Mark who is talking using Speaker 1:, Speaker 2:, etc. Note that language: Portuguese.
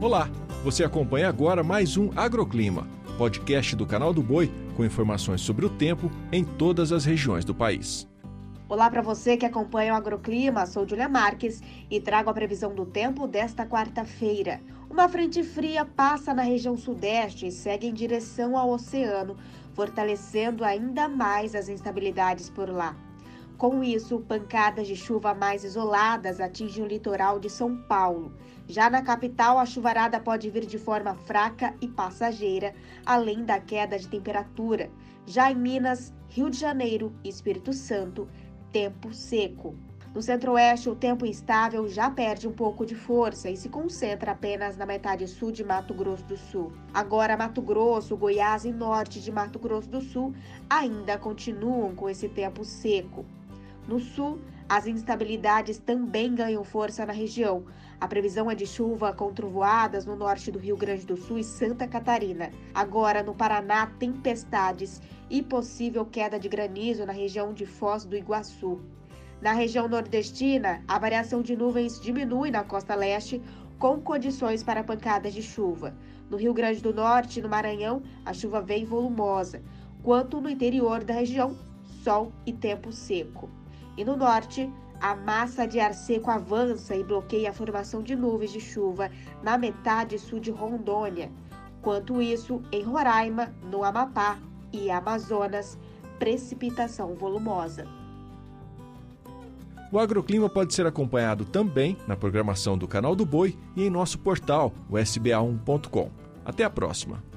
Speaker 1: Olá, você acompanha agora mais um Agroclima, podcast do canal do Boi com informações sobre o tempo em todas as regiões do país.
Speaker 2: Olá para você que acompanha o Agroclima, sou Julia Marques e trago a previsão do tempo desta quarta-feira. Uma frente fria passa na região sudeste e segue em direção ao oceano, fortalecendo ainda mais as instabilidades por lá. Com isso, pancadas de chuva mais isoladas atingem o litoral de São Paulo. Já na capital, a chuvarada pode vir de forma fraca e passageira, além da queda de temperatura. Já em Minas, Rio de Janeiro e Espírito Santo, tempo seco. No centro-oeste, o tempo instável já perde um pouco de força e se concentra apenas na metade sul de Mato Grosso do Sul. Agora, Mato Grosso, Goiás e norte de Mato Grosso do Sul ainda continuam com esse tempo seco. No sul, as instabilidades também ganham força na região. A previsão é de chuva com trovoadas no norte do Rio Grande do Sul e Santa Catarina. Agora, no Paraná, tempestades e possível queda de granizo na região de Foz do Iguaçu. Na região nordestina, a variação de nuvens diminui na costa leste, com condições para pancadas de chuva. No Rio Grande do Norte e no Maranhão, a chuva vem volumosa, quanto no interior da região, sol e tempo seco. E no norte, a massa de ar seco avança e bloqueia a formação de nuvens de chuva na metade sul de Rondônia. Quanto isso, em Roraima, no Amapá e Amazonas, precipitação volumosa.
Speaker 1: O agroclima pode ser acompanhado também na programação do Canal do Boi e em nosso portal, o sba1.com. Até a próxima!